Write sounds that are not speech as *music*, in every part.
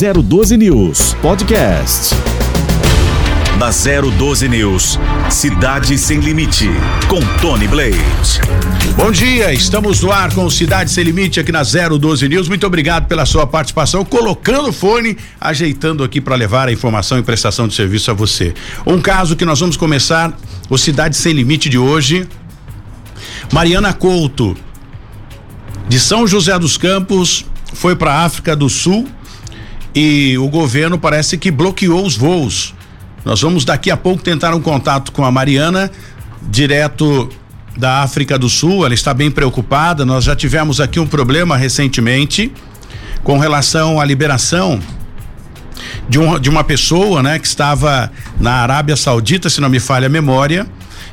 012 News Podcast. Na 012 News, Cidade Sem Limite, com Tony Blade. Bom dia, estamos no ar com Cidade Sem Limite aqui na 012 News. Muito obrigado pela sua participação, colocando o fone, ajeitando aqui para levar a informação e prestação de serviço a você. Um caso que nós vamos começar, o Cidade Sem Limite de hoje. Mariana Couto, de São José dos Campos, foi para a África do Sul e o governo parece que bloqueou os voos. Nós vamos daqui a pouco tentar um contato com a Mariana, direto da África do Sul. Ela está bem preocupada. Nós já tivemos aqui um problema recentemente com relação à liberação de, um, de uma pessoa, né, que estava na Arábia Saudita, se não me falha a memória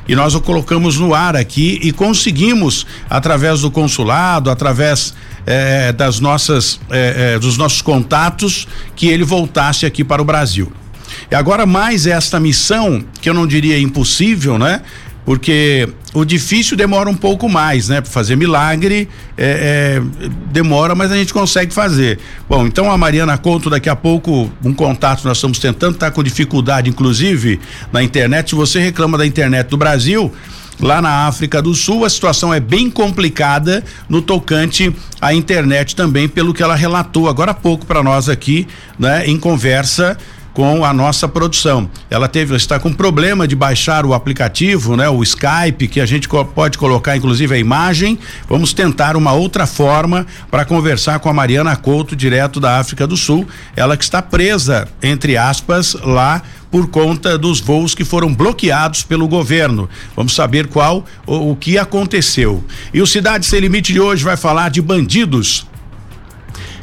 e nós o colocamos no ar aqui e conseguimos através do consulado, através eh, das nossas eh, eh, dos nossos contatos que ele voltasse aqui para o Brasil. E agora mais esta missão que eu não diria impossível, né? porque o difícil demora um pouco mais, né? Para fazer milagre é, é, demora, mas a gente consegue fazer. Bom, então a Mariana Conto daqui a pouco um contato nós estamos tentando, tá com dificuldade, inclusive na internet. Se você reclama da internet do Brasil, lá na África do Sul, a situação é bem complicada no tocante à internet também, pelo que ela relatou agora há pouco para nós aqui, né, em conversa com a nossa produção. Ela teve está com problema de baixar o aplicativo, né, o Skype, que a gente co pode colocar inclusive a imagem. Vamos tentar uma outra forma para conversar com a Mariana Couto, direto da África do Sul. Ela que está presa, entre aspas, lá por conta dos voos que foram bloqueados pelo governo. Vamos saber qual o, o que aconteceu. E o Cidade Sem Limite de hoje vai falar de bandidos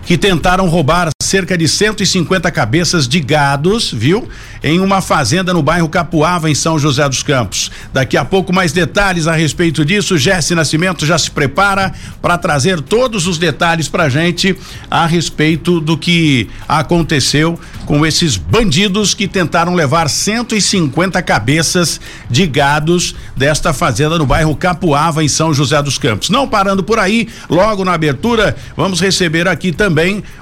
que tentaram roubar cerca de 150 cabeças de gados, viu? Em uma fazenda no bairro Capuava, em São José dos Campos. Daqui a pouco mais detalhes a respeito disso. Jesse Nascimento já se prepara para trazer todos os detalhes pra gente a respeito do que aconteceu com esses bandidos que tentaram levar 150 cabeças de gados desta fazenda no bairro Capuava, em São José dos Campos. Não parando por aí, logo na abertura, vamos receber aqui também,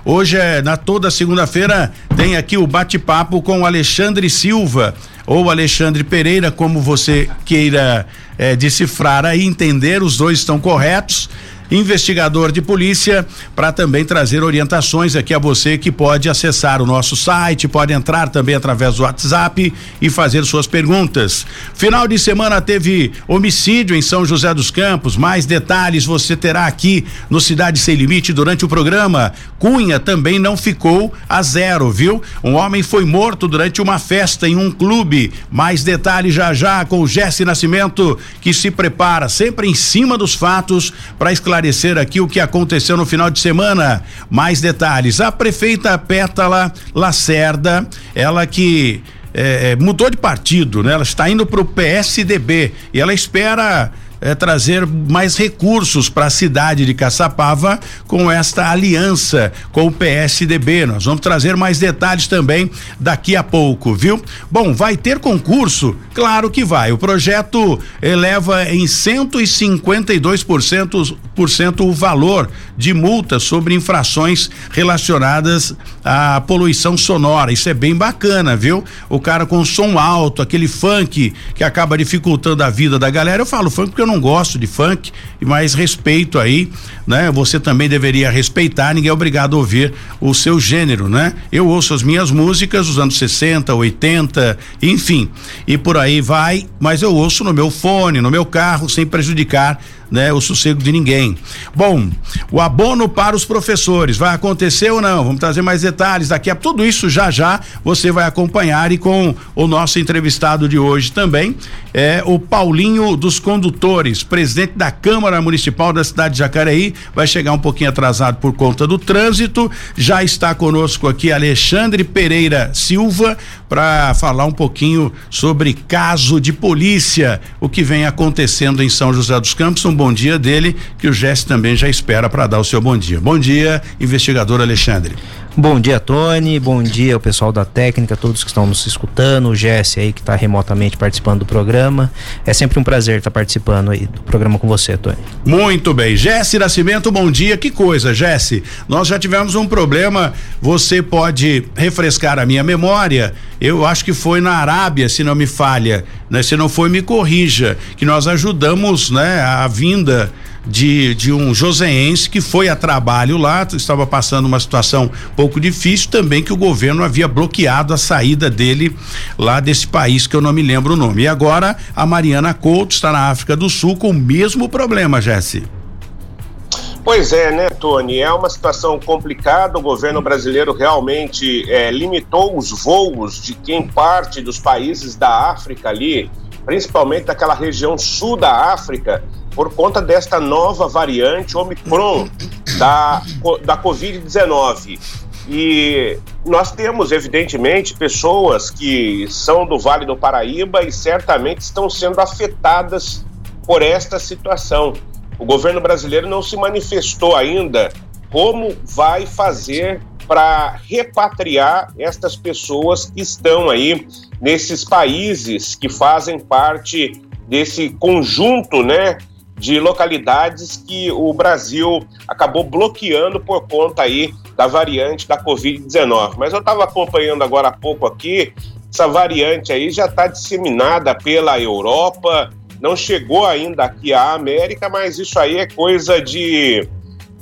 hoje é na toda segunda-feira, tem aqui o bate-papo com Alexandre Silva ou Alexandre Pereira, como você queira eh, decifrar aí, entender, os dois estão corretos investigador de polícia, para também trazer orientações aqui a você que pode acessar o nosso site, pode entrar também através do WhatsApp e fazer suas perguntas. Final de semana teve homicídio em São José dos Campos. Mais detalhes você terá aqui no Cidade Sem Limite durante o programa. Cunha também não ficou a zero, viu? Um homem foi morto durante uma festa em um clube. Mais detalhes já já com o Jesse Nascimento que se prepara sempre em cima dos fatos para esclarecer esclarecer aqui o que aconteceu no final de semana. Mais detalhes. A prefeita Pétala Lacerda, ela que é, mudou de partido, né? Ela está indo para o PSDB e ela espera é, trazer mais recursos para a cidade de Caçapava com esta aliança com o PSDB. Nós vamos trazer mais detalhes também daqui a pouco, viu? Bom, vai ter concurso? Claro que vai. O projeto eleva em 152% por cento o valor de multa sobre infrações relacionadas à poluição sonora. Isso é bem bacana, viu? O cara com som alto, aquele funk que acaba dificultando a vida da galera. Eu falo funk porque eu não gosto de funk, mas respeito aí, né? Você também deveria respeitar, ninguém é obrigado a ouvir o seu gênero, né? Eu ouço as minhas músicas dos anos 60, 80, enfim, e por aí vai, mas eu ouço no meu fone, no meu carro, sem prejudicar né, o sossego de ninguém. Bom, o abono para os professores vai acontecer ou não? Vamos trazer mais detalhes daqui a tudo isso já já você vai acompanhar e com o nosso entrevistado de hoje também é o Paulinho dos Condutores, presidente da Câmara Municipal da cidade de Jacareí, vai chegar um pouquinho atrasado por conta do trânsito. Já está conosco aqui Alexandre Pereira Silva para falar um pouquinho sobre caso de polícia, o que vem acontecendo em São José dos Campos. Um bom dia dele, que o Jesse também já espera para dar o seu bom dia. Bom dia, investigador Alexandre. Bom dia, Tony. Bom dia, o pessoal da técnica, todos que estão nos escutando, o Jesse aí que está remotamente participando do programa. É sempre um prazer estar participando aí do programa com você, Tony. Muito bem. Jesse Nascimento, bom dia. Que coisa, Jesse. Nós já tivemos um problema. Você pode refrescar a minha memória. Eu acho que foi na Arábia, se não me falha, né? Se não foi, me corrija, que nós ajudamos, né, a vinda de, de um joseense que foi a trabalho lá, estava passando uma situação pouco difícil também que o governo havia bloqueado a saída dele lá desse país que eu não me lembro o nome. E agora a Mariana Couto está na África do Sul com o mesmo problema, Jesse. Pois é, né, Tony? É uma situação complicada. O governo brasileiro realmente é, limitou os voos de quem parte dos países da África ali, principalmente daquela região sul da África, por conta desta nova variante Omicron da, da Covid-19. E nós temos, evidentemente, pessoas que são do Vale do Paraíba e certamente estão sendo afetadas por esta situação. O governo brasileiro não se manifestou ainda como vai fazer para repatriar estas pessoas que estão aí nesses países que fazem parte desse conjunto, né, de localidades que o Brasil acabou bloqueando por conta aí da variante da Covid-19. Mas eu estava acompanhando agora há pouco aqui, essa variante aí já está disseminada pela Europa, não chegou ainda aqui à América, mas isso aí é coisa de,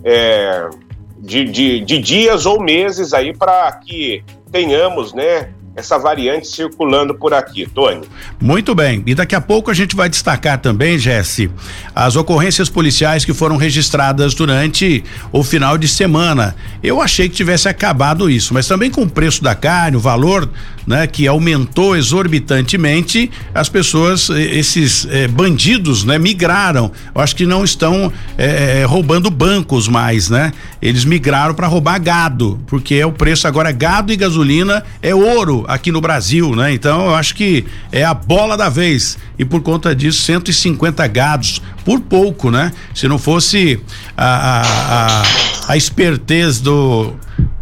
é, de, de, de dias ou meses aí para que tenhamos, né, essa variante circulando por aqui, Tony. Muito bem. E daqui a pouco a gente vai destacar também, Jesse, as ocorrências policiais que foram registradas durante o final de semana. Eu achei que tivesse acabado isso, mas também com o preço da carne, o valor, né, que aumentou exorbitantemente, as pessoas, esses eh, bandidos, né, migraram. Eu acho que não estão eh, eh, roubando bancos mais, né? Eles migraram para roubar gado, porque é o preço agora gado e gasolina é ouro aqui no Brasil, né? Então eu acho que é a bola da vez e por conta disso 150 gados por pouco, né? Se não fosse a, a, a, a espertez do,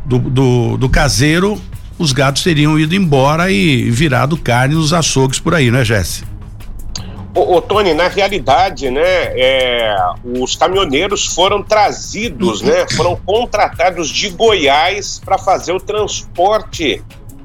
do, do, do caseiro, os gados teriam ido embora e virado carne nos açougues por aí, né, Jesse? Ô, ô, Tony, na realidade, né, é, os caminhoneiros foram trazidos, né, foram contratados de Goiás para fazer o transporte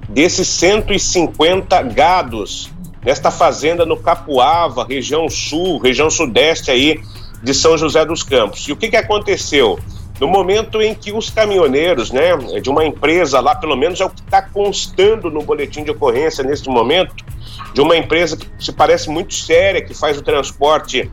desses 150 gados nesta fazenda no Capuava, região sul, região sudeste aí de São José dos Campos. E o que, que aconteceu? No momento em que os caminhoneiros, né, de uma empresa lá, pelo menos é o que está constando no boletim de ocorrência neste momento, de uma empresa que se parece muito séria, que faz o transporte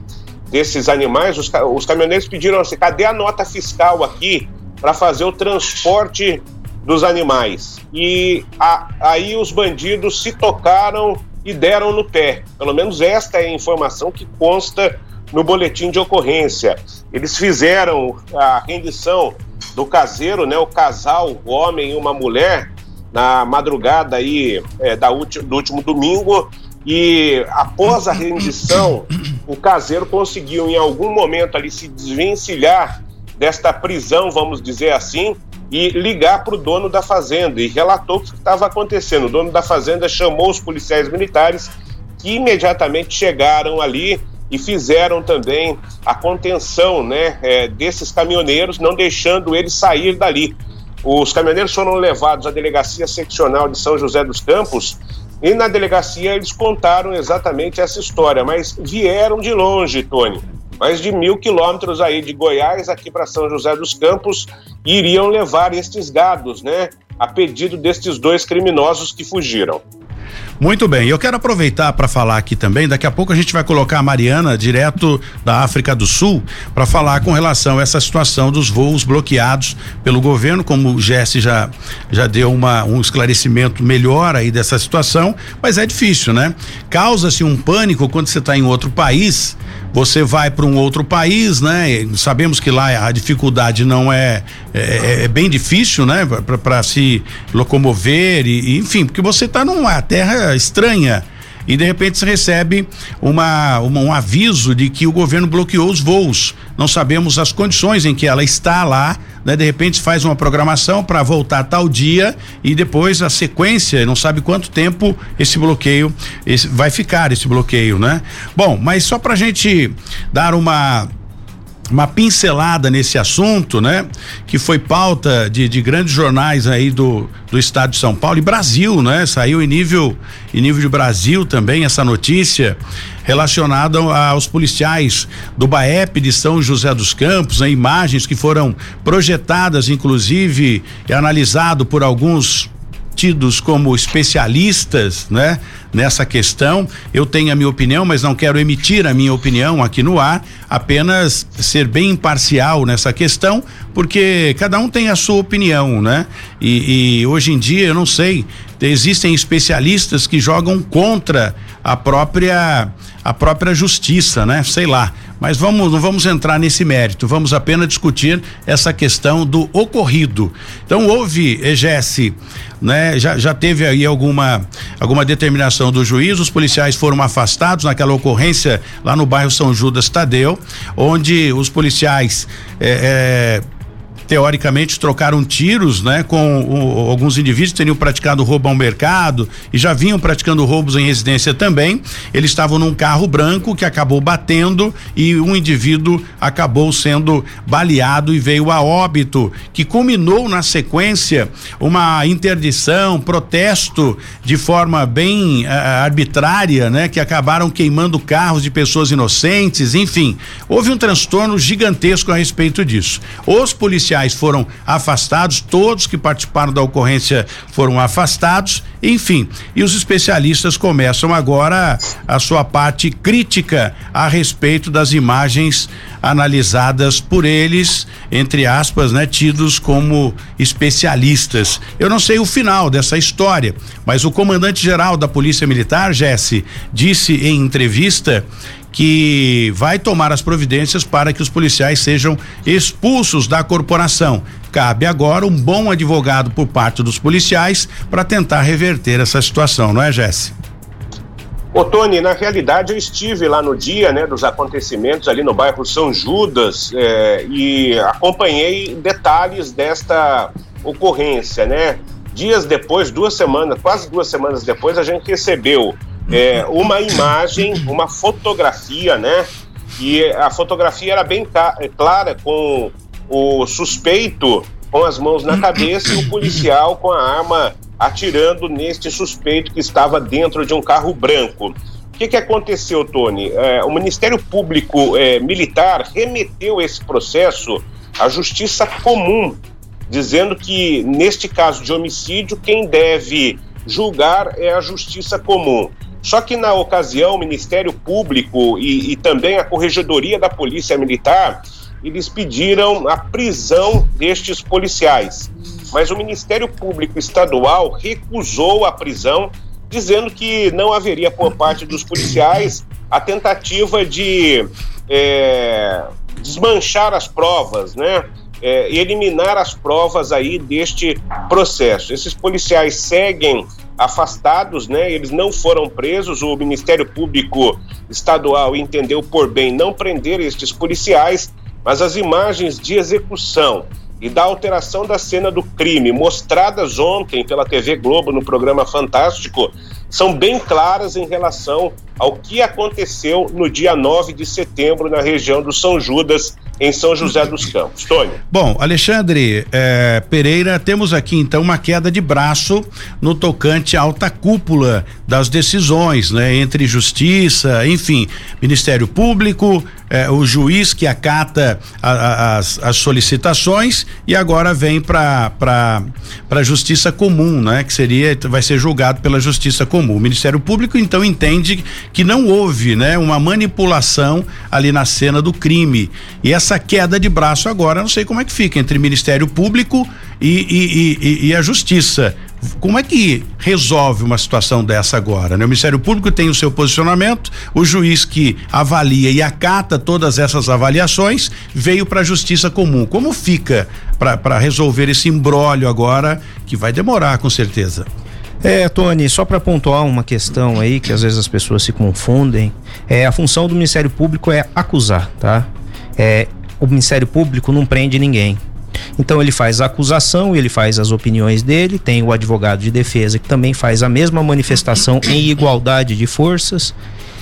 desses animais, os, os caminhoneiros pediram assim: cadê a nota fiscal aqui para fazer o transporte dos animais. E a, aí os bandidos se tocaram e deram no pé. Pelo menos esta é a informação que consta no boletim de ocorrência. Eles fizeram a rendição do caseiro, né, o casal, o homem e uma mulher, na madrugada aí é, da do último domingo. E após a rendição, o caseiro conseguiu em algum momento ali se desvencilhar desta prisão, vamos dizer assim, e ligar para o dono da fazenda e relatou o que estava acontecendo. O dono da fazenda chamou os policiais militares que imediatamente chegaram ali e fizeram também a contenção né, é, desses caminhoneiros, não deixando eles sair dali. Os caminhoneiros foram levados à delegacia seccional de São José dos Campos e na delegacia eles contaram exatamente essa história, mas vieram de longe, Tony mais de mil quilômetros aí de Goiás aqui para São José dos Campos iriam levar estes gados, né? A pedido destes dois criminosos que fugiram. Muito bem, eu quero aproveitar para falar aqui também. Daqui a pouco a gente vai colocar a Mariana direto da África do Sul para falar com relação a essa situação dos voos bloqueados pelo governo, como o Jesse já já deu uma, um esclarecimento melhor aí dessa situação, mas é difícil, né? Causa-se um pânico quando você está em outro país você vai para um outro país, né? Sabemos que lá a dificuldade não é é, é bem difícil, né? Para se locomover e, e, enfim, porque você está numa terra estranha. E de repente se recebe uma, uma, um aviso de que o governo bloqueou os voos. Não sabemos as condições em que ela está lá, né? De repente faz uma programação para voltar tal dia e depois a sequência, não sabe quanto tempo esse bloqueio esse, vai ficar esse bloqueio, né? Bom, mas só pra gente dar uma uma pincelada nesse assunto, né? Que foi pauta de, de grandes jornais aí do, do estado de São Paulo e Brasil, né? Saiu em nível em nível de Brasil também essa notícia relacionada aos policiais do BAEP de São José dos Campos, né? imagens que foram projetadas, inclusive, e analisado por alguns tidos como especialistas, né? Nessa questão, eu tenho a minha opinião, mas não quero emitir a minha opinião aqui no ar, apenas ser bem imparcial nessa questão, porque cada um tem a sua opinião, né? E, e hoje em dia, eu não sei, existem especialistas que jogam contra a própria a própria justiça, né? Sei lá. Mas vamos, não vamos entrar nesse mérito, vamos apenas discutir essa questão do ocorrido. Então houve, EGS, né? Já, já teve aí alguma, alguma determinação do juiz, os policiais foram afastados naquela ocorrência lá no bairro São Judas Tadeu, onde os policiais é, é, teoricamente trocaram tiros, né, com o, alguns indivíduos que teriam praticado roubo ao mercado e já vinham praticando roubos em residência também. Eles estavam num carro branco que acabou batendo e um indivíduo acabou sendo baleado e veio a óbito, que culminou na sequência uma interdição, protesto de forma bem uh, arbitrária, né, que acabaram queimando carros de pessoas inocentes, enfim, houve um transtorno gigantesco a respeito disso. Os policiais policiais foram afastados, todos que participaram da ocorrência foram afastados, enfim. E os especialistas começam agora a sua parte crítica a respeito das imagens analisadas por eles, entre aspas, né, tidos como especialistas. Eu não sei o final dessa história, mas o comandante geral da Polícia Militar, Jesse, disse em entrevista que vai tomar as providências para que os policiais sejam expulsos da corporação. Cabe agora um bom advogado por parte dos policiais para tentar reverter essa situação, não é, Jesse? Ô Tony, na realidade eu estive lá no dia né, dos acontecimentos ali no bairro São Judas eh, e acompanhei detalhes desta ocorrência, né? Dias depois, duas semanas, quase duas semanas depois, a gente recebeu é, uma imagem, uma fotografia, né? E a fotografia era bem clara, com o suspeito com as mãos na cabeça e o policial com a arma atirando neste suspeito que estava dentro de um carro branco. O que, que aconteceu, Tony? É, o Ministério Público é, Militar remeteu esse processo à Justiça Comum, dizendo que, neste caso de homicídio, quem deve julgar é a Justiça Comum. Só que na ocasião, o Ministério Público e, e também a Corregedoria da Polícia Militar, eles pediram a prisão destes policiais. Mas o Ministério Público Estadual recusou a prisão, dizendo que não haveria por parte dos policiais a tentativa de é, desmanchar as provas, né? É, eliminar as provas aí deste processo. Esses policiais seguem afastados, né? Eles não foram presos. O Ministério Público Estadual entendeu por bem não prender estes policiais, mas as imagens de execução e da alteração da cena do crime mostradas ontem pela TV Globo no programa Fantástico são bem claras em relação ao que aconteceu no dia 9 de setembro na região do São Judas, em São José dos Campos. Tony. Bom, Alexandre é, Pereira, temos aqui então uma queda de braço no tocante à alta cúpula das decisões, né? Entre justiça, enfim, Ministério Público, é, o juiz que acata a, a, as, as solicitações e agora vem para para justiça comum, né? Que seria vai ser julgado pela justiça comum. O Ministério Público então entende que não houve, né? Uma manipulação ali na cena do crime e essa queda de braço agora não sei como é que fica entre Ministério Público e, e, e, e a Justiça. Como é que resolve uma situação dessa agora? Né? O Ministério Público tem o seu posicionamento, o juiz que avalia e acata todas essas avaliações veio para a Justiça Comum. Como fica para resolver esse imbróglio agora, que vai demorar com certeza? É, Tony, só para pontuar uma questão aí que às vezes as pessoas se confundem, é a função do Ministério Público é acusar, tá? É, o Ministério Público não prende ninguém. Então ele faz a acusação, ele faz as opiniões dele, tem o advogado de defesa que também faz a mesma manifestação em igualdade de forças.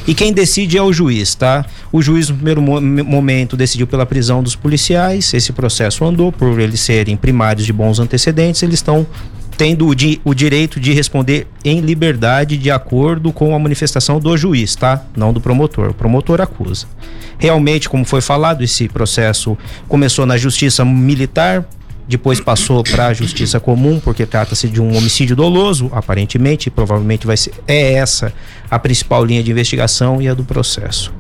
E quem decide é o juiz, tá? O juiz, no primeiro mo momento, decidiu pela prisão dos policiais. Esse processo andou por eles serem primários de bons antecedentes. Eles estão tendo o, di o direito de responder em liberdade de acordo com a manifestação do juiz, tá? Não do promotor. O promotor acusa. Realmente, como foi falado, esse processo começou na justiça militar, depois passou para a justiça comum, porque trata-se de um homicídio doloso, aparentemente, provavelmente vai ser é essa a principal linha de investigação e a do processo.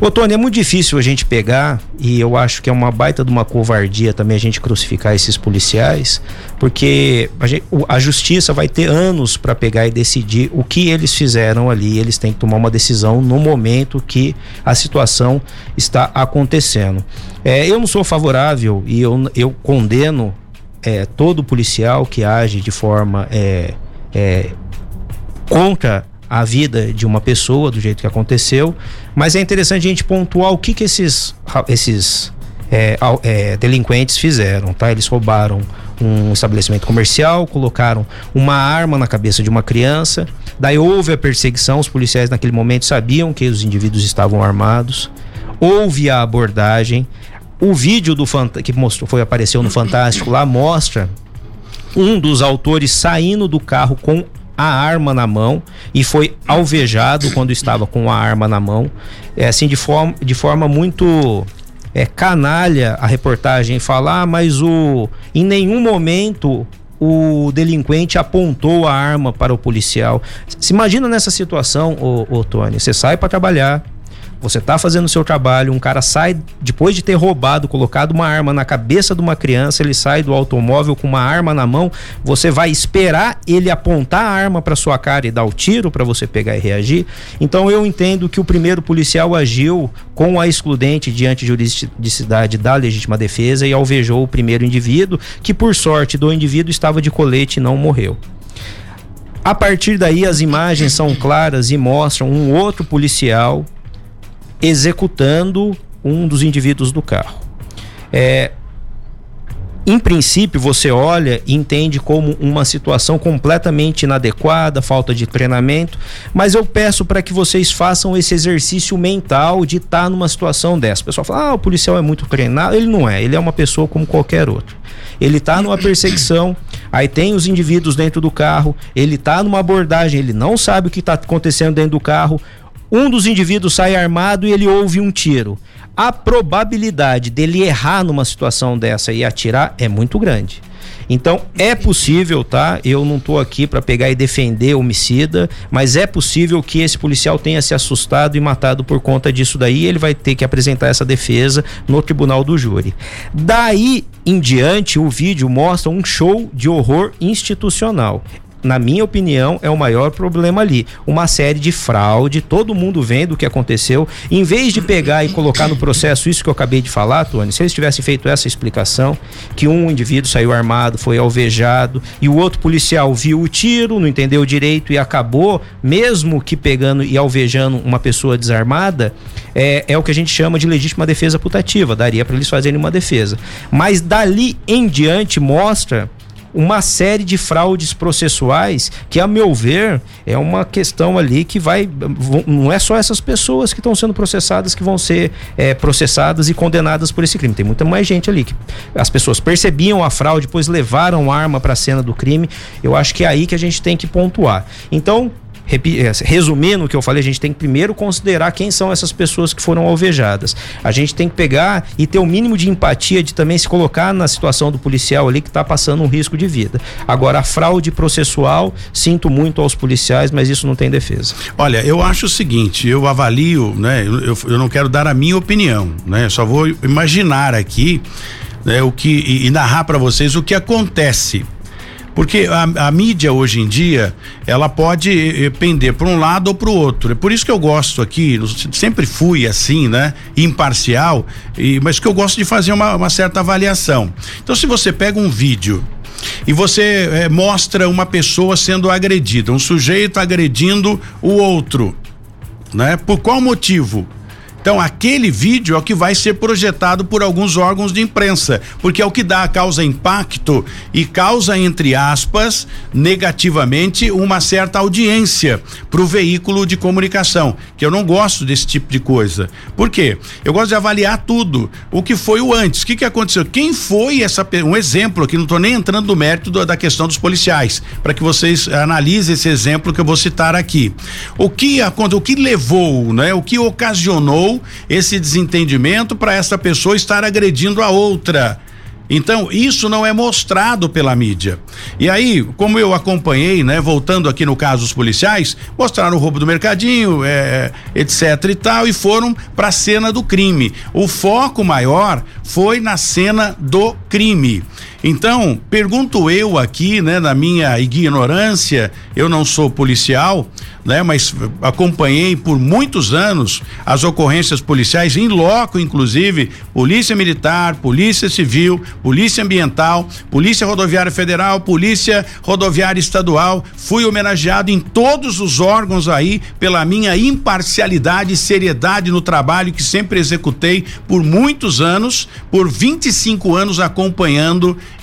Ô Tony, é muito difícil a gente pegar, e eu acho que é uma baita de uma covardia também a gente crucificar esses policiais, porque a, gente, a justiça vai ter anos para pegar e decidir o que eles fizeram ali. Eles têm que tomar uma decisão no momento que a situação está acontecendo. É, eu não sou favorável e eu, eu condeno é, todo policial que age de forma é, é contra a vida de uma pessoa do jeito que aconteceu, mas é interessante a gente pontuar o que que esses, esses é, é, delinquentes fizeram, tá? Eles roubaram um estabelecimento comercial, colocaram uma arma na cabeça de uma criança, daí houve a perseguição, os policiais naquele momento sabiam que os indivíduos estavam armados, houve a abordagem, o vídeo do que mostrou, foi apareceu no Fantástico lá mostra um dos autores saindo do carro com a arma na mão e foi alvejado quando estava com a arma na mão. É assim de forma, de forma muito é, canalha a reportagem falar, ah, mas o em nenhum momento o delinquente apontou a arma para o policial. Se imagina nessa situação, ô Tony, você sai para trabalhar, você tá fazendo o seu trabalho, um cara sai, depois de ter roubado, colocado uma arma na cabeça de uma criança, ele sai do automóvel com uma arma na mão, você vai esperar ele apontar a arma para sua cara e dar o tiro para você pegar e reagir? Então eu entendo que o primeiro policial agiu com a excludente diante de juridicidade da legítima defesa e alvejou o primeiro indivíduo, que por sorte do indivíduo estava de colete e não morreu. A partir daí, as imagens são claras e mostram um outro policial executando um dos indivíduos do carro. É, em princípio, você olha e entende como uma situação completamente inadequada, falta de treinamento, mas eu peço para que vocês façam esse exercício mental de estar tá numa situação dessa. O pessoal fala: ah, o policial é muito treinado. Ele não é, ele é uma pessoa como qualquer outro. Ele está numa perseguição, aí tem os indivíduos dentro do carro, ele está numa abordagem, ele não sabe o que está acontecendo dentro do carro um dos indivíduos sai armado e ele ouve um tiro. A probabilidade dele errar numa situação dessa e atirar é muito grande. Então é possível, tá? Eu não estou aqui para pegar e defender homicida, mas é possível que esse policial tenha se assustado e matado por conta disso daí. Ele vai ter que apresentar essa defesa no tribunal do júri. Daí em diante, o vídeo mostra um show de horror institucional na minha opinião, é o maior problema ali. Uma série de fraude, todo mundo vendo o que aconteceu. Em vez de pegar e colocar no processo isso que eu acabei de falar, Tony, se eles tivessem feito essa explicação, que um indivíduo saiu armado, foi alvejado, e o outro policial viu o tiro, não entendeu direito e acabou, mesmo que pegando e alvejando uma pessoa desarmada, é, é o que a gente chama de legítima defesa putativa. Daria para eles fazerem uma defesa. Mas dali em diante mostra uma série de fraudes processuais que, a meu ver, é uma questão ali que vai. Não é só essas pessoas que estão sendo processadas que vão ser é, processadas e condenadas por esse crime. Tem muita mais gente ali que as pessoas percebiam a fraude, depois levaram arma para a cena do crime. Eu acho que é aí que a gente tem que pontuar. Então, resumindo o que eu falei, a gente tem que primeiro considerar quem são essas pessoas que foram alvejadas. A gente tem que pegar e ter o mínimo de empatia de também se colocar na situação do policial ali que está passando um risco de vida. Agora, a fraude processual, sinto muito aos policiais, mas isso não tem defesa. Olha, eu acho o seguinte, eu avalio, né? Eu, eu não quero dar a minha opinião, né? Só vou imaginar aqui né, o que e, e narrar para vocês o que acontece porque a, a, mídia hoje em dia, ela pode eh, eh, pender para um lado ou para o outro. É por isso que eu gosto aqui, sempre fui assim, né? Imparcial, e, mas que eu gosto de fazer uma, uma certa avaliação. Então, se você pega um vídeo e você é, mostra uma pessoa sendo agredida, um sujeito agredindo o outro, né? Por qual motivo? Então, aquele vídeo é o que vai ser projetado por alguns órgãos de imprensa, porque é o que dá causa impacto e causa, entre aspas, negativamente uma certa audiência para o veículo de comunicação, que eu não gosto desse tipo de coisa. Por quê? Eu gosto de avaliar tudo. O que foi o antes, o que, que aconteceu, quem foi essa. Um exemplo aqui, não estou nem entrando no mérito do, da questão dos policiais, para que vocês analisem esse exemplo que eu vou citar aqui. O que aconteceu, o que levou, né? O que ocasionou esse desentendimento para essa pessoa estar agredindo a outra. Então, isso não é mostrado pela mídia. E aí, como eu acompanhei, né, voltando aqui no caso dos policiais, mostraram o roubo do mercadinho, é, etc e tal, e foram para a cena do crime. O foco maior foi na cena do crime. Então, pergunto eu aqui, né, na minha ignorância, eu não sou policial, né, mas acompanhei por muitos anos as ocorrências policiais em loco, inclusive, Polícia Militar, Polícia Civil, Polícia Ambiental, Polícia Rodoviária Federal, Polícia Rodoviária Estadual. Fui homenageado em todos os órgãos aí pela minha imparcialidade e seriedade no trabalho que sempre executei por muitos anos, por 25 anos acompanhando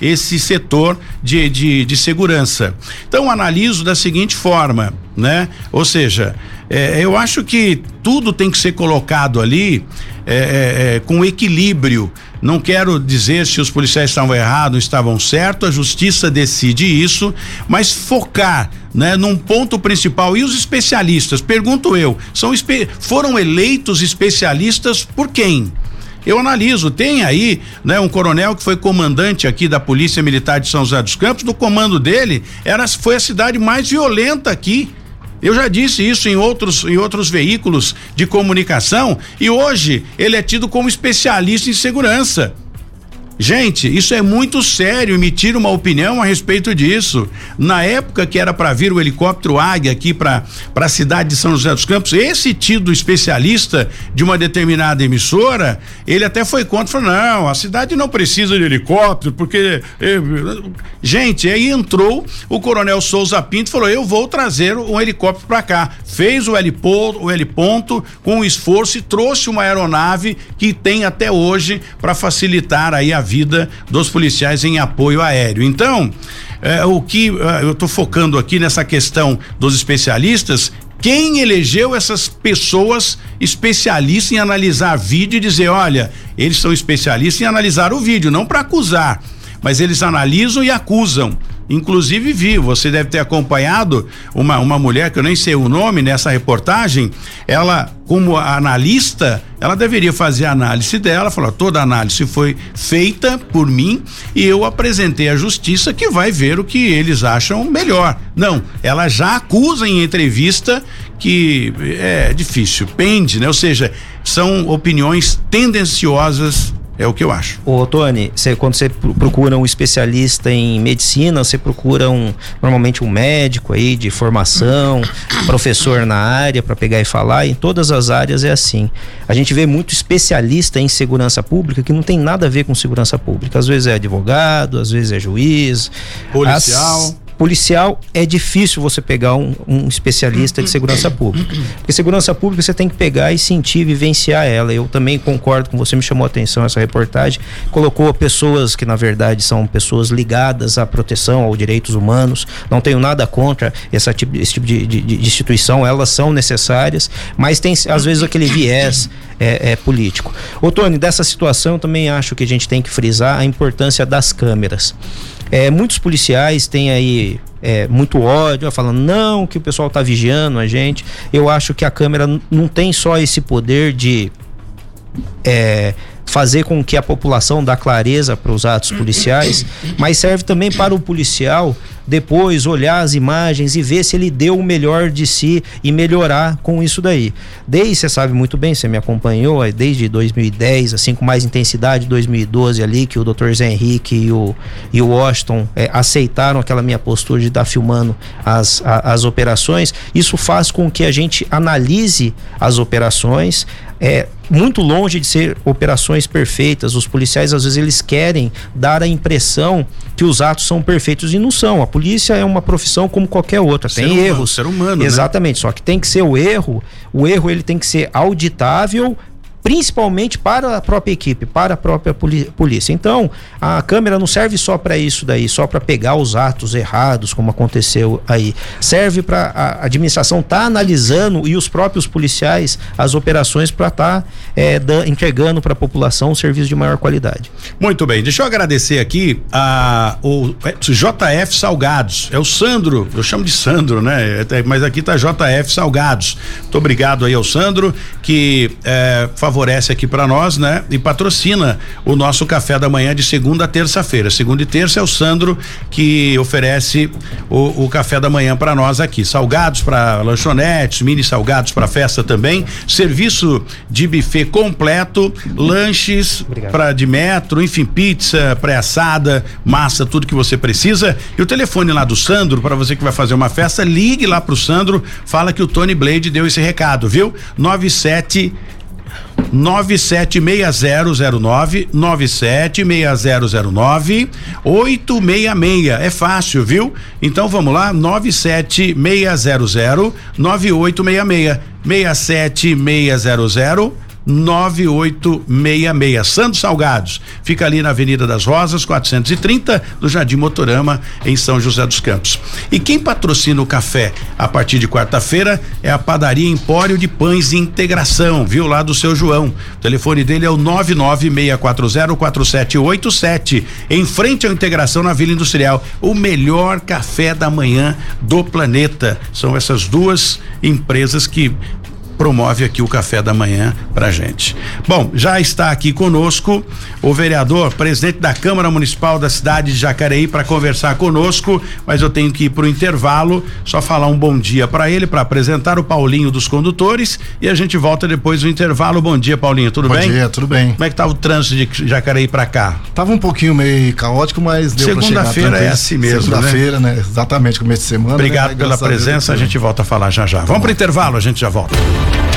esse setor de, de, de segurança. Então, analiso da seguinte forma, né? Ou seja, é, eu acho que tudo tem que ser colocado ali é, é, é com equilíbrio. Não quero dizer se os policiais estavam errados, estavam certos, a justiça decide isso, mas focar né, num ponto principal. E os especialistas, pergunto eu, são foram eleitos especialistas por quem? Eu analiso, tem aí, né, um coronel que foi comandante aqui da Polícia Militar de São José dos Campos, do comando dele, era foi a cidade mais violenta aqui. Eu já disse isso em outros, em outros veículos de comunicação e hoje ele é tido como especialista em segurança. Gente, isso é muito sério, emitir uma opinião a respeito disso. Na época que era para vir o helicóptero Águia aqui para a cidade de São José dos Campos, esse tido especialista de uma determinada emissora, ele até foi contra, falou: não, a cidade não precisa de helicóptero, porque. Eh, gente, aí entrou o Coronel Souza Pinto falou: eu vou trazer um helicóptero para cá. Fez o heliponto, o heliponto com esforço e trouxe uma aeronave que tem até hoje para facilitar aí a vida dos policiais em apoio aéreo. Então, é, o que é, eu estou focando aqui nessa questão dos especialistas quem elegeu essas pessoas especialistas em analisar vídeo e dizer, olha, eles são especialistas em analisar o vídeo, não para acusar, mas eles analisam e acusam. Inclusive vi, você deve ter acompanhado uma, uma mulher que eu nem sei o nome nessa reportagem, ela como analista, ela deveria fazer a análise dela, falar toda a análise foi feita por mim e eu apresentei à justiça que vai ver o que eles acham melhor. Não, ela já acusa em entrevista que é difícil, pende, né? Ou seja, são opiniões tendenciosas é o que eu acho. Ô, Tony, quando você procura um especialista em medicina, você procura um normalmente um médico aí de formação, *coughs* professor na área para pegar e falar. Em todas as áreas é assim. A gente vê muito especialista em segurança pública que não tem nada a ver com segurança pública. Às vezes é advogado, às vezes é juiz, policial. As, policial é difícil você pegar um, um, especialista de segurança pública. Porque segurança pública você tem que pegar e sentir, vivenciar ela. Eu também concordo com você, me chamou a atenção essa reportagem. Colocou pessoas que, na verdade, são pessoas ligadas à proteção, aos direitos humanos. Não tenho nada contra essa esse tipo de, de, de instituição, elas são necessárias, mas tem às vezes aquele viés é, é, político. Ô, Tony, dessa situação eu também acho que a gente tem que frisar a importância das câmeras. É, muitos policiais têm aí é, muito ódio, falando não, que o pessoal está vigiando a gente. Eu acho que a câmera não tem só esse poder de é, fazer com que a população dá clareza para os atos policiais, mas serve também para o policial depois olhar as imagens e ver se ele deu o melhor de si e melhorar com isso daí. Desde, você sabe muito bem, você me acompanhou, desde 2010, assim, com mais intensidade, 2012 ali, que o Dr. Zé Henrique e o, e o Washington é, aceitaram aquela minha postura de estar filmando as, a, as operações. Isso faz com que a gente analise as operações, é, muito longe de ser operações perfeitas. Os policiais às vezes eles querem dar a impressão que os atos são perfeitos e não são. A polícia é uma profissão como qualquer outra, Ser tem humano, erros. ser humano, né? Exatamente, só que tem que ser o erro, o erro ele tem que ser auditável principalmente para a própria equipe, para a própria polícia. Então, a câmera não serve só para isso daí, só para pegar os atos errados, como aconteceu aí. Serve para a administração estar analisando e os próprios policiais as operações para estar entregando para a população um serviço de maior qualidade. Muito bem, deixa eu agradecer aqui a o é, JF Salgados. É o Sandro, eu chamo de Sandro, né? É, Mas aqui tá JF Salgados. Muito obrigado aí ao Sandro que é, favorece aqui para nós, né? E patrocina o nosso café da manhã de segunda a terça-feira. Segunda e terça é o Sandro que oferece o, o café da manhã para nós aqui. Salgados para lanchonetes, mini salgados para festa também. Serviço de buffet completo, lanches para de metro, enfim, pizza, pré-assada, massa, tudo que você precisa. E o telefone lá do Sandro, para você que vai fazer uma festa, ligue lá pro Sandro, fala que o Tony Blade deu esse recado, viu? 97 976009 976009 866 é fácil, viu? Então vamos lá, 97600 9866 67600 9866 Santos Salgados. Fica ali na Avenida das Rosas, 430, do Jardim Motorama, em São José dos Campos. E quem patrocina o café a partir de quarta-feira é a Padaria Empório de Pães e Integração, viu? Lá do seu João. O telefone dele é o 996404787, em frente ao Integração na Vila Industrial. O melhor café da manhã do planeta. São essas duas empresas que promove aqui o café da manhã pra gente. Bom, já está aqui conosco o vereador, presidente da Câmara Municipal da cidade de Jacareí para conversar conosco, mas eu tenho que ir pro intervalo, só falar um bom dia para ele para apresentar o Paulinho dos condutores e a gente volta depois do intervalo. Bom dia, Paulinho, tudo Bom bem? dia, tudo bem. Como é que tá o trânsito de Jacareí para cá? Tava um pouquinho meio caótico, mas deu pra chegar Segunda-feira é assim mesmo, Segunda-feira, né? Exatamente, começo de semana. Obrigado né? pela a presença, a gente volta a falar já já. Vamos pro intervalo, a gente já volta.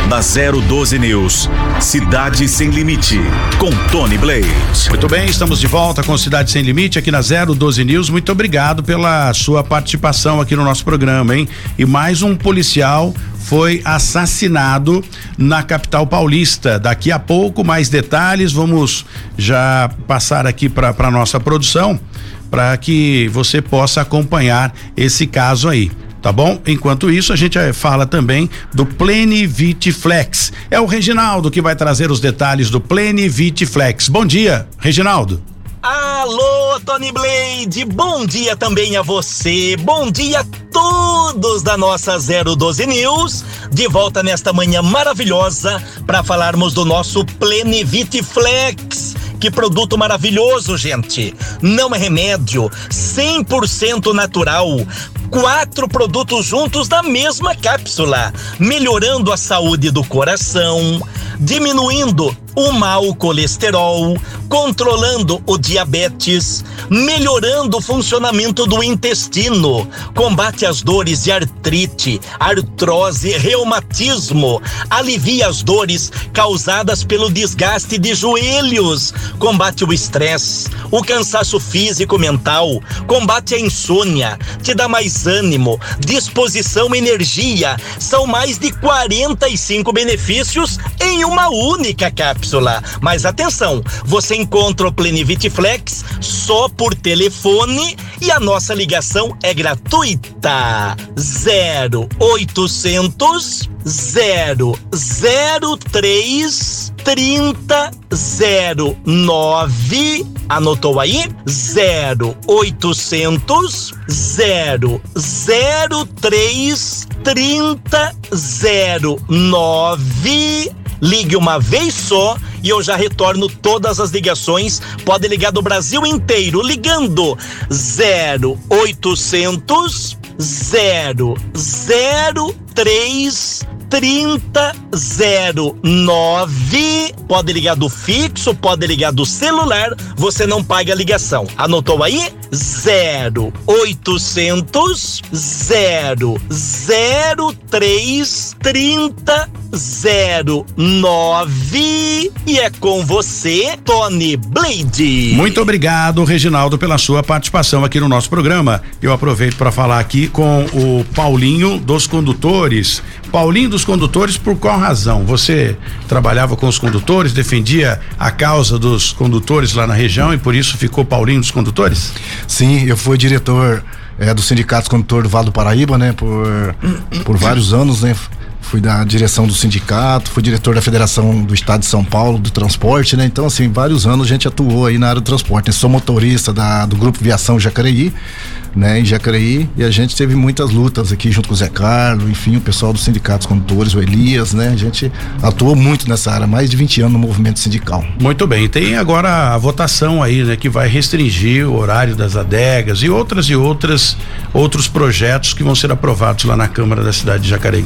Na 012 News, Cidade Sem Limite, com Tony Blade. Muito bem, estamos de volta com Cidade Sem Limite aqui na 012 News. Muito obrigado pela sua participação aqui no nosso programa, hein? E mais um policial foi assassinado na capital paulista. Daqui a pouco mais detalhes, vamos já passar aqui para nossa produção para que você possa acompanhar esse caso aí. Tá bom? Enquanto isso, a gente eh, fala também do Plenivit Flex. É o Reginaldo que vai trazer os detalhes do Plenivit Flex. Bom dia, Reginaldo. Alô, Tony Blade, bom dia também a você, bom dia a todos da nossa 012 News, de volta nesta manhã maravilhosa para falarmos do nosso Plenivit Flex. Que produto maravilhoso, gente! Não é remédio, 100% natural. Quatro produtos juntos da mesma cápsula, melhorando a saúde do coração, diminuindo o mau colesterol, controlando o diabetes, melhorando o funcionamento do intestino, combate as dores de artrite, artrose, reumatismo, alivia as dores causadas pelo desgaste de joelhos, combate o estresse, o cansaço físico mental, combate a insônia, te dá mais ânimo, disposição, energia. São mais de 45 benefícios em uma única cápsula. Mas atenção, você encontra o Plenivit Flex só por telefone e a nossa ligação é gratuita. 0800 003 3009. Anotou aí? 0800 003 3009. Ligue uma vez só e eu já retorno todas as ligações. Pode ligar do Brasil inteiro ligando 0800 003 3009. Pode ligar do fixo, pode ligar do celular, você não paga a ligação. Anotou aí? 0800 003 30 09 e é com você, Tony Blade. Muito obrigado, Reginaldo, pela sua participação aqui no nosso programa. Eu aproveito para falar aqui com o Paulinho dos Condutores. Paulinho dos Condutores, por qual razão? Você trabalhava com os condutores, defendia a causa dos condutores lá na região e por isso ficou Paulinho dos Condutores? Sim, eu fui diretor é, do Sindicato Condutor do Vale do Paraíba, né, por, por vários anos, né? Fui da direção do sindicato, fui diretor da Federação do Estado de São Paulo do Transporte, né? Então, assim, vários anos a gente atuou aí na área do transporte. Sou motorista da, do Grupo Viação Jacareí, né, em Jacareí, e a gente teve muitas lutas aqui junto com o Zé Carlos, enfim, o pessoal dos sindicatos condutores, o Elias, né? A gente atuou muito nessa área, mais de 20 anos no movimento sindical. Muito bem, tem agora a votação aí, né, que vai restringir o horário das adegas e outras e outras outros projetos que vão ser aprovados lá na Câmara da cidade de Jacareí.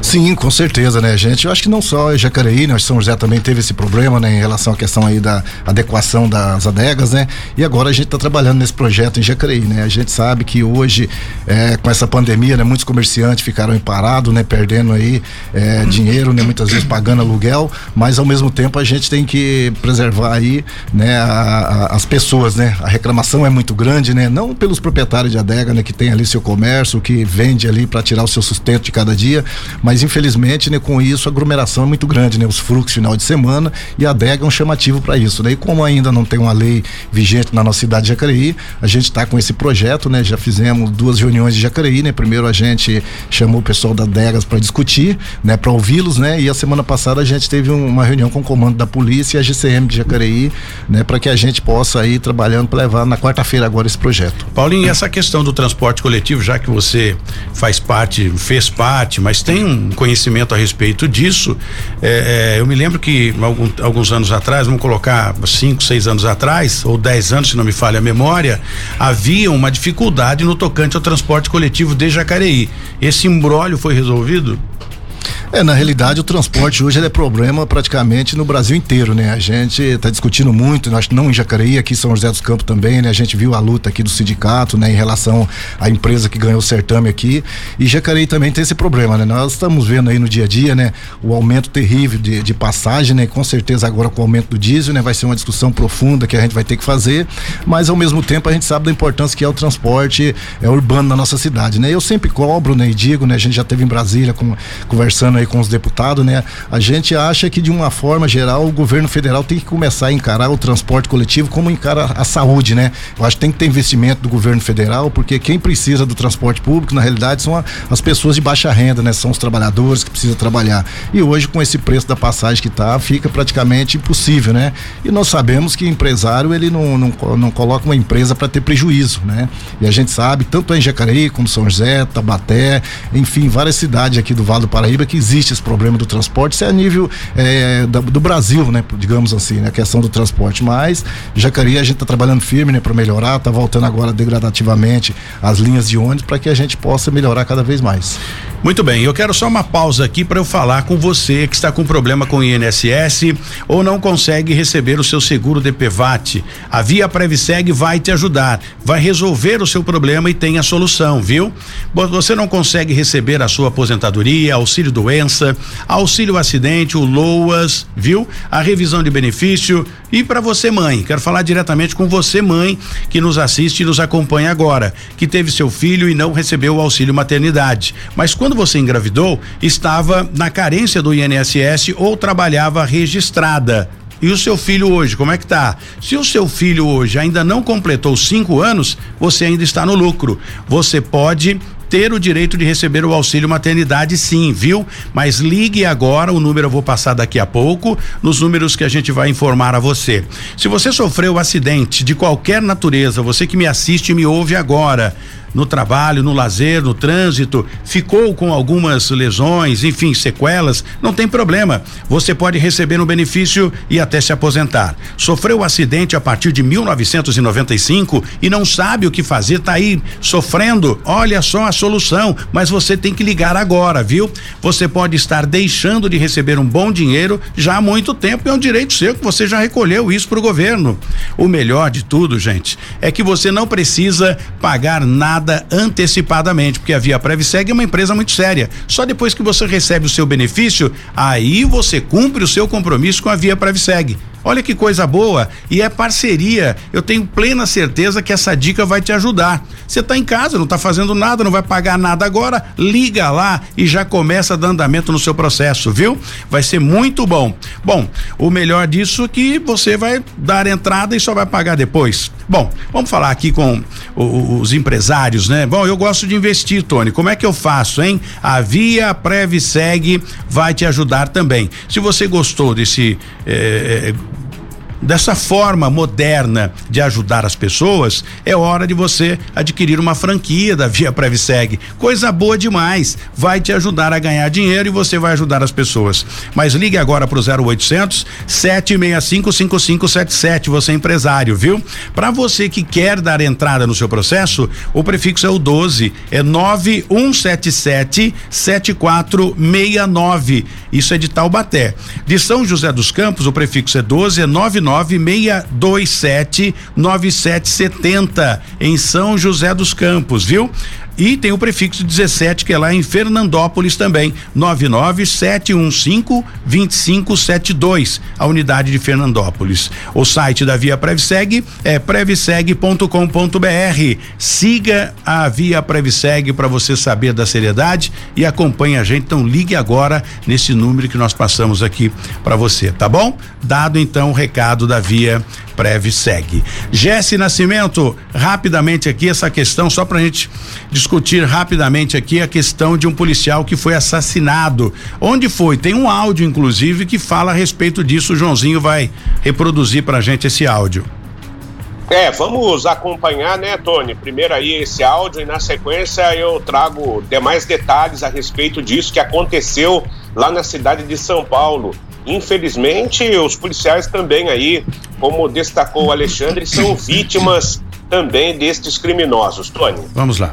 Sim, com certeza, né, gente? Eu acho que não só Jacareí, né? São José também teve esse problema, né, em relação à questão aí da adequação das adegas, né? E agora a gente está trabalhando nesse projeto em Jacareí, né? A gente sabe que hoje, é, com essa pandemia, né, muitos comerciantes ficaram parados, né, perdendo aí é, dinheiro, né, muitas vezes pagando aluguel, mas ao mesmo tempo a gente tem que preservar aí, né, a, a, as pessoas, né? A reclamação é muito grande, né? Não pelos proprietários de adega, né, que tem ali seu comércio, que vende ali para tirar o seu sustento de cada dia, mas infelizmente, né, com isso a aglomeração é muito grande, né? Os fluxos final de semana e a adega é um chamativo para isso, né? E como ainda não tem uma lei vigente na nossa cidade de Jacareí, a gente está com esse projeto, né? Já fizemos duas reuniões de Jacareí, né? Primeiro a gente chamou o pessoal da Adegas para discutir, né? Para ouvi-los, né? E a semana passada a gente teve um, uma reunião com o comando da polícia e a GCM de Jacareí, né? Para que a gente possa ir trabalhando para levar na quarta-feira agora esse projeto. Paulinho, essa questão do transporte coletivo, já que você faz parte, fez parte, mas tem um conhecimento a respeito disso, é, é, eu me lembro que algum, alguns anos atrás, vamos colocar cinco, seis anos atrás, ou dez anos, se não me falha a memória, havia uma dificuldade no tocante ao transporte coletivo de Jacareí. Esse embrólio foi resolvido? É, na realidade o transporte hoje é problema praticamente no Brasil inteiro, né? A gente está discutindo muito, acho não em Jacareí, aqui em São José dos Campos também, né? A gente viu a luta aqui do sindicato, né? Em relação à empresa que ganhou o certame aqui e Jacareí também tem esse problema, né? Nós estamos vendo aí no dia a dia, né? O aumento terrível de, de passagem, né? Com certeza agora com o aumento do diesel, né? Vai ser uma discussão profunda que a gente vai ter que fazer, mas ao mesmo tempo a gente sabe da importância que é o transporte é, urbano na nossa cidade, né? Eu sempre cobro, né? E digo, né? A gente já teve em Brasília com, conversando aí com os deputados, né? A gente acha que de uma forma geral o governo federal tem que começar a encarar o transporte coletivo como encara a saúde, né? Eu acho que tem que ter investimento do governo federal, porque quem precisa do transporte público, na realidade, são a, as pessoas de baixa renda, né? São os trabalhadores que precisam trabalhar. E hoje, com esse preço da passagem que tá, fica praticamente impossível, né? E nós sabemos que empresário, ele não, não, não coloca uma empresa para ter prejuízo, né? E a gente sabe, tanto em Jacareí como São José, Tabaté, enfim, várias cidades aqui do Vale do Paraíba que existe esse problema do transporte, isso é a nível é, do, do, Brasil, né? Digamos assim, né? A questão do transporte. Mas Jacareí a gente está trabalhando firme, né? Para melhorar, está voltando agora degradativamente as linhas de ônibus para que a gente possa melhorar cada vez mais. Muito bem, eu quero só uma pausa aqui para eu falar com você que está com problema com o INSS ou não consegue receber o seu seguro DPVAT. A Via Previseg vai te ajudar, vai resolver o seu problema e tem a solução, viu? Você não consegue receber a sua aposentadoria, auxílio doença, auxílio acidente, o LOAS, viu? A revisão de benefício e para você mãe, quero falar diretamente com você mãe que nos assiste e nos acompanha agora, que teve seu filho e não recebeu o auxílio maternidade. Mas quando você engravidou, estava na carência do INSS ou trabalhava registrada. E o seu filho hoje, como é que tá? Se o seu filho hoje ainda não completou cinco anos, você ainda está no lucro. Você pode ter o direito de receber o auxílio maternidade, sim, viu? Mas ligue agora, o número eu vou passar daqui a pouco, nos números que a gente vai informar a você. Se você sofreu um acidente de qualquer natureza, você que me assiste e me ouve agora, no trabalho, no lazer, no trânsito, ficou com algumas lesões, enfim, sequelas, não tem problema. Você pode receber um benefício e até se aposentar. Sofreu um acidente a partir de 1995 e não sabe o que fazer, tá aí sofrendo. Olha só a solução, mas você tem que ligar agora, viu? Você pode estar deixando de receber um bom dinheiro já há muito tempo, é um direito seu que você já recolheu isso para o governo. O melhor de tudo, gente, é que você não precisa pagar nada antecipadamente, porque a Via Previseg é uma empresa muito séria. Só depois que você recebe o seu benefício, aí você cumpre o seu compromisso com a Via Previseg. Olha que coisa boa e é parceria. Eu tenho plena certeza que essa dica vai te ajudar. Você está em casa, não está fazendo nada, não vai pagar nada agora, liga lá e já começa dando andamento no seu processo, viu? Vai ser muito bom. Bom, o melhor disso é que você vai dar entrada e só vai pagar depois. Bom, vamos falar aqui com os empresários, né? Bom, eu gosto de investir, Tony. Como é que eu faço, hein? A Via Previseg vai te ajudar também. Se você gostou desse eh, dessa forma moderna de ajudar as pessoas, é hora de você adquirir uma franquia da Via Previseg. Coisa boa demais. Vai te ajudar a ganhar dinheiro e você vai ajudar as pessoas. Mas ligue agora pro 0800 765 5577, você é empresário, viu? Para você que quer dar entrada no seu processo, o prefixo é o 12, é 9177 7469. Isso é de Taubaté. De São José dos Campos, o prefixo é 12, é 99 9627 9770 em São José dos Campos, viu? E tem o prefixo 17 que é lá em Fernandópolis também, 99715 2572, a unidade de Fernandópolis. O site da Via Previseg é previseg.com.br. Siga a Via Previseg para você saber da seriedade e acompanhe a gente. Então ligue agora nesse número que nós passamos aqui para você, tá bom? Dado então o recado da Via Previseg. Jesse Nascimento, rapidamente aqui essa questão só pra gente discutir rapidamente aqui a questão de um policial que foi assassinado. Onde foi? Tem um áudio, inclusive, que fala a respeito disso. O Joãozinho vai reproduzir pra gente esse áudio. É, vamos acompanhar, né, Tony? Primeiro aí esse áudio e na sequência eu trago demais detalhes a respeito disso que aconteceu lá na cidade de São Paulo. Infelizmente, os policiais também aí, como destacou o Alexandre, são vítimas também destes criminosos. Tony. Vamos lá.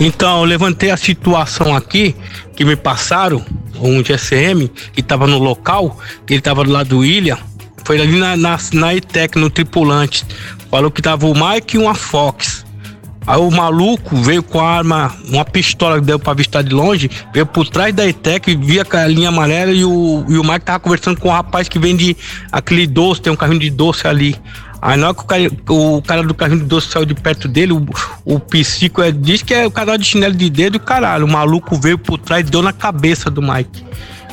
Então, eu levantei a situação aqui que me passaram, um GSM que estava no local, ele estava do lado do Ilha, foi ali na, na, na ETEC, no tripulante. Falou que tava o Mike e uma Fox. Aí o maluco veio com a arma, uma pistola que deu pra vista de longe, veio por trás da ETEC, via a linha amarela e o, e o Mike tava conversando com o um rapaz que vende aquele doce, tem um carrinho de doce ali. Aí na hora que o cara, cara do carrinho de doce saiu de perto dele, o, o psico é, diz que é o canal de chinelo de dedo caralho. O maluco veio por trás e deu na cabeça do Mike.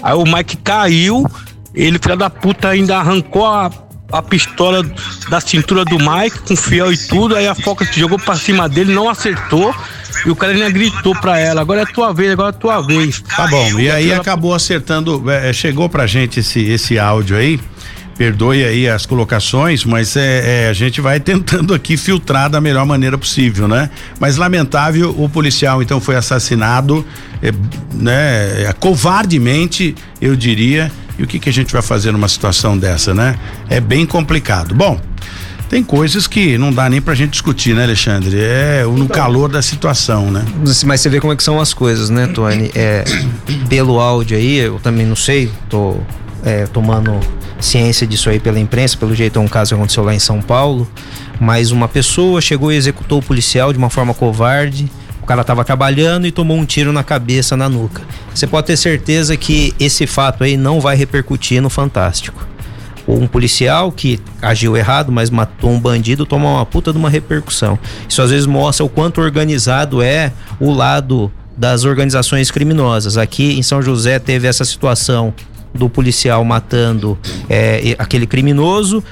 Aí o Mike caiu, ele, filho da puta, ainda arrancou a a pistola da cintura do Mike com fiel e tudo, aí a Foca jogou pra cima dele, não acertou. E o cara ainda gritou pra ela, agora é tua vez, agora é tua vez. Tá bom, e aí acabou acertando, é, chegou pra gente esse, esse áudio aí, perdoe aí as colocações, mas é, é, a gente vai *laughs* tentando aqui filtrar da melhor maneira possível, né? Mas lamentável, o policial então foi assassinado, é, né? É, covardemente, eu diria, e o que, que a gente vai fazer numa situação dessa, né? É bem complicado. Bom, tem coisas que não dá nem pra gente discutir, né, Alexandre? É no então, calor da situação, né? Mas você vê como é que são as coisas, né, Tony? É, pelo áudio aí, eu também não sei, tô é, tomando ciência disso aí pela imprensa, pelo jeito é um caso que aconteceu lá em São Paulo, mas uma pessoa chegou e executou o policial de uma forma covarde, o cara estava trabalhando e tomou um tiro na cabeça, na nuca. Você pode ter certeza que esse fato aí não vai repercutir no Fantástico. Um policial que agiu errado, mas matou um bandido, toma uma puta de uma repercussão. Isso às vezes mostra o quanto organizado é o lado das organizações criminosas. Aqui em São José teve essa situação do policial matando é, aquele criminoso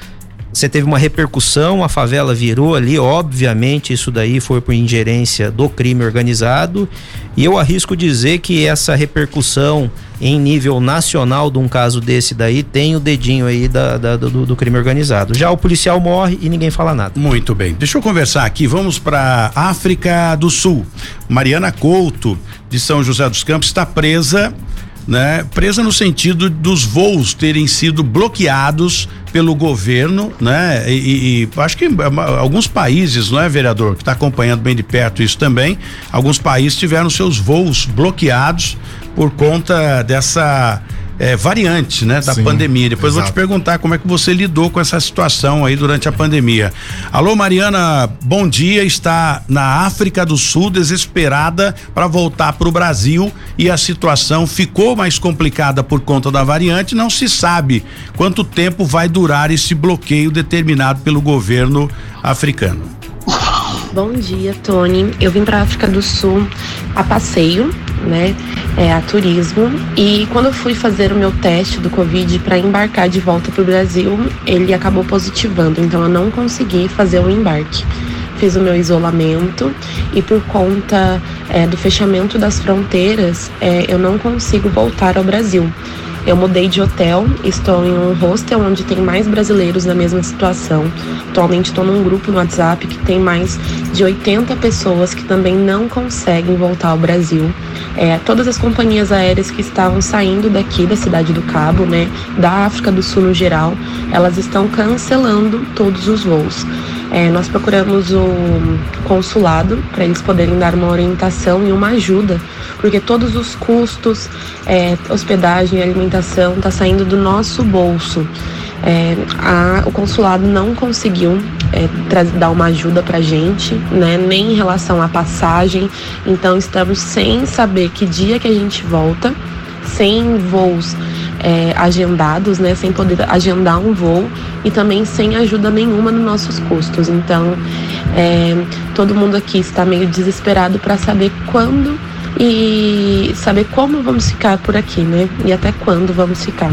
você teve uma repercussão, a favela virou ali, obviamente isso daí foi por ingerência do crime organizado, e eu arrisco dizer que essa repercussão em nível nacional de um caso desse daí tem o dedinho aí da, da do, do, crime organizado. Já o policial morre e ninguém fala nada. Muito bem. Deixa eu conversar aqui. Vamos para África do Sul. Mariana Couto de São José dos Campos está presa né? Presa no sentido dos voos terem sido bloqueados pelo governo, né? E, e acho que alguns países, não é, vereador, que está acompanhando bem de perto isso também, alguns países tiveram seus voos bloqueados por conta dessa é, variantes, né, da Sim, pandemia. Depois vou te exato. perguntar como é que você lidou com essa situação aí durante a pandemia. Alô, Mariana, bom dia. Está na África do Sul, desesperada para voltar para o Brasil e a situação ficou mais complicada por conta da variante. Não se sabe quanto tempo vai durar esse bloqueio determinado pelo governo africano. Bom dia, Tony. Eu vim para a África do Sul a passeio, né? É, a turismo. E quando eu fui fazer o meu teste do Covid para embarcar de volta para o Brasil, ele acabou positivando. Então eu não consegui fazer o embarque. Fiz o meu isolamento e por conta é, do fechamento das fronteiras, é, eu não consigo voltar ao Brasil. Eu mudei de hotel, estou em um hostel onde tem mais brasileiros na mesma situação. Atualmente estou num grupo no WhatsApp que tem mais de 80 pessoas que também não conseguem voltar ao Brasil. É, todas as companhias aéreas que estavam saindo daqui da cidade do Cabo, né, da África do Sul no geral, elas estão cancelando todos os voos. É, nós procuramos o consulado para eles poderem dar uma orientação e uma ajuda, porque todos os custos, é, hospedagem e alimentação está saindo do nosso bolso. É, a- o consulado não conseguiu é, dar uma ajuda para gente, né, nem em relação à passagem. Então estamos sem saber que dia que a gente volta, sem voos é, agendados, né, sem poder agendar um voo e também sem ajuda nenhuma nos nossos custos. Então, é, todo mundo aqui está meio desesperado para saber quando e saber como vamos ficar por aqui, né? E até quando vamos ficar.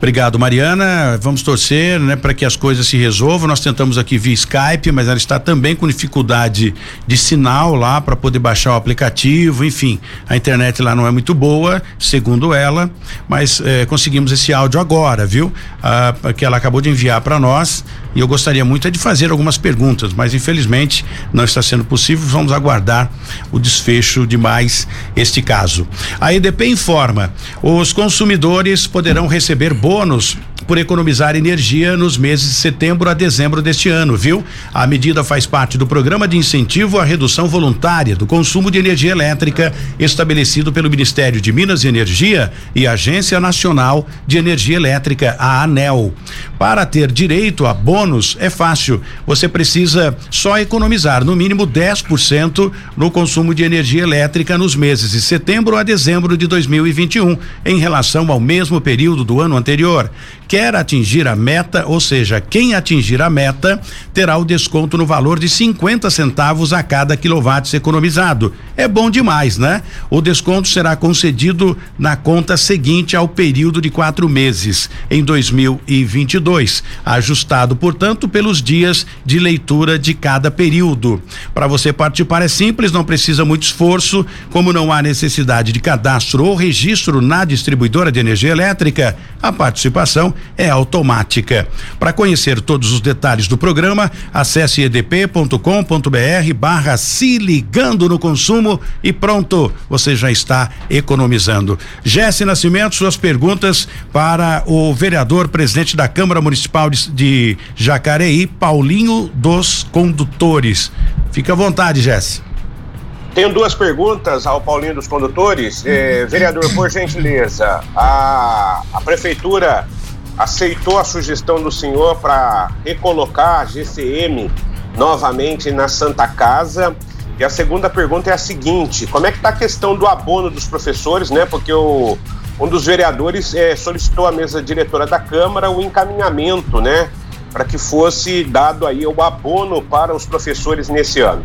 Obrigado, Mariana. Vamos torcer, né, para que as coisas se resolvam. Nós tentamos aqui via Skype, mas ela está também com dificuldade de sinal lá para poder baixar o aplicativo. Enfim, a internet lá não é muito boa, segundo ela, mas eh, conseguimos esse áudio agora, viu? Ah, que ela acabou de enviar para nós. E eu gostaria muito é de fazer algumas perguntas, mas infelizmente não está sendo possível. Vamos aguardar o desfecho de mais este caso. A EDP informa: os consumidores poderão receber bônus por economizar energia nos meses de setembro a dezembro deste ano, viu? A medida faz parte do programa de incentivo à redução voluntária do consumo de energia elétrica estabelecido pelo Ministério de Minas e Energia e Agência Nacional de Energia Elétrica, a ANEL. Para ter direito a bônus é fácil. Você precisa só economizar no mínimo 10% no consumo de energia elétrica nos meses de setembro a dezembro de 2021, em relação ao mesmo período do ano anterior exterior Quer atingir a meta, ou seja, quem atingir a meta terá o desconto no valor de 50 centavos a cada quilowatt economizado. É bom demais, né? O desconto será concedido na conta seguinte ao período de quatro meses, em 2022, ajustado, portanto, pelos dias de leitura de cada período. Para você participar é simples, não precisa muito esforço, como não há necessidade de cadastro ou registro na distribuidora de energia elétrica, a participação é automática. Para conhecer todos os detalhes do programa, acesse edp.com.br barra se ligando no consumo e pronto, você já está economizando. Jesse Nascimento, suas perguntas para o vereador presidente da Câmara Municipal de, de Jacareí, Paulinho dos Condutores. Fica à vontade, Jesse. Tenho duas perguntas ao Paulinho dos Condutores. Eh, vereador, por gentileza, a, a prefeitura aceitou a sugestão do senhor para recolocar a GCM novamente na Santa Casa. E a segunda pergunta é a seguinte: como é que está a questão do abono dos professores, né? Porque o, um dos vereadores eh, solicitou à mesa diretora da Câmara o encaminhamento, né? Para que fosse dado aí o abono para os professores nesse ano.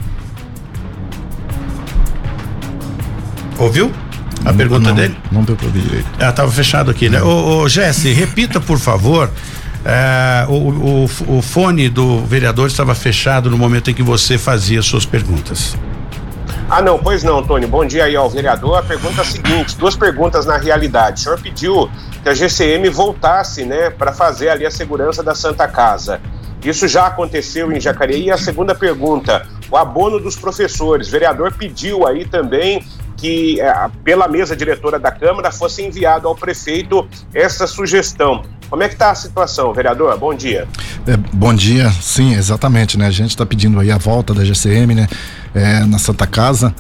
Ouviu? A pergunta não, dele? Não deu pra ouvir direito. Ah, tava fechado aqui, né? Ô, ô Jesse, repita, por favor. É, o, o, o fone do vereador estava fechado no momento em que você fazia suas perguntas. Ah, não, pois não, Tony. Bom dia aí ao vereador. A pergunta é a seguinte: duas perguntas na realidade. O senhor pediu que a GCM voltasse, né, para fazer ali a segurança da Santa Casa. Isso já aconteceu em Jacareí. E a segunda pergunta: o abono dos professores. O vereador pediu aí também que, eh, pela mesa diretora da Câmara, fosse enviado ao prefeito essa sugestão. Como é que está a situação, vereador? Bom dia. É, bom dia, sim, exatamente, né? A gente está pedindo aí a volta da GCM, né? É, na Santa Casa,